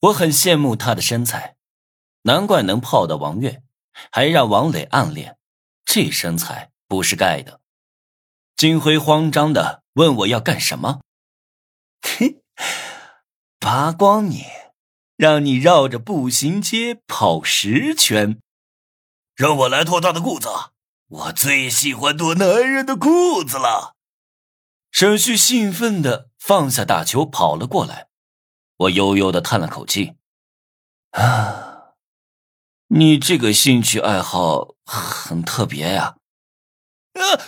我很羡慕她的身材，难怪能泡到王月，还让王磊暗恋。这身材不是盖的。金辉慌张的问我要干什么？嘿，扒光你，让你绕着步行街跑十圈。让我来脱他的裤子，我最喜欢脱男人的裤子了。沈旭兴奋的放下大球跑了过来，我悠悠的叹了口气，啊，你这个兴趣爱好很特别呀。呃，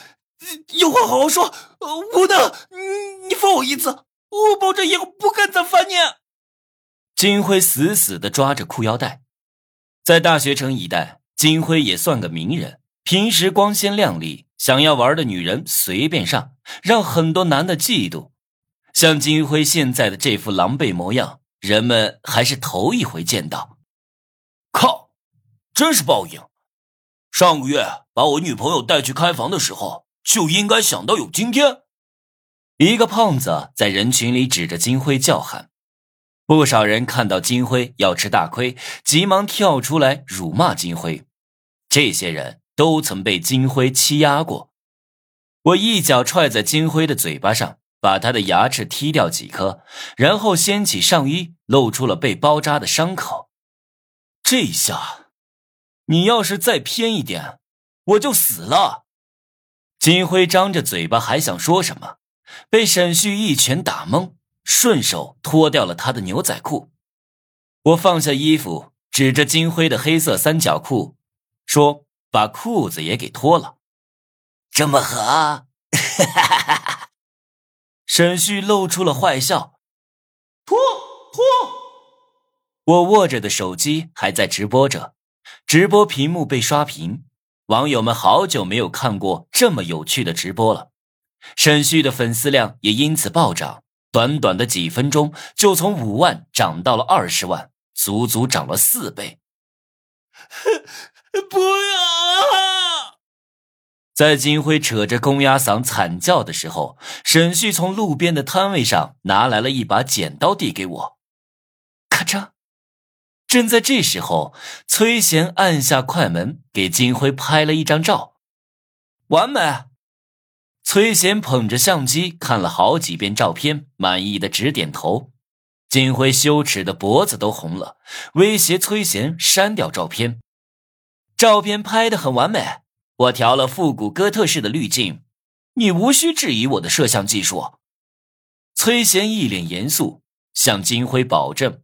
有话好好说，我呢，你放我一次，我保证以后不敢再烦你。金辉死死的抓着裤腰带，在大学城一带，金辉也算个名人，平时光鲜亮丽。想要玩的女人随便上，让很多男的嫉妒。像金辉现在的这副狼狈模样，人们还是头一回见到。靠，真是报应！上个月把我女朋友带去开房的时候，就应该想到有今天。一个胖子在人群里指着金辉叫喊，不少人看到金辉要吃大亏，急忙跳出来辱骂金辉。这些人。都曾被金辉欺压过，我一脚踹在金辉的嘴巴上，把他的牙齿踢掉几颗，然后掀起上衣，露出了被包扎的伤口。这下，你要是再偏一点，我就死了。金辉张着嘴巴还想说什么，被沈旭一拳打懵，顺手脱掉了他的牛仔裤。我放下衣服，指着金辉的黑色三角裤，说。把裤子也给脱了，这么狠！沈旭露出了坏笑。脱脱！我握着的手机还在直播着，直播屏幕被刷屏，网友们好久没有看过这么有趣的直播了。沈旭的粉丝量也因此暴涨，短短的几分钟就从五万涨到了二十万，足足涨了四倍。不要啊！在金辉扯着公鸭嗓惨叫的时候，沈旭从路边的摊位上拿来了一把剪刀，递给我。咔嚓！正在这时候，崔贤按下快门，给金辉拍了一张照，完美。崔贤捧着相机看了好几遍照片，满意的直点头。金辉羞耻的脖子都红了，威胁崔贤删掉照片。照片拍的很完美，我调了复古哥特式的滤镜，你无需质疑我的摄像技术。崔贤一脸严肃，向金辉保证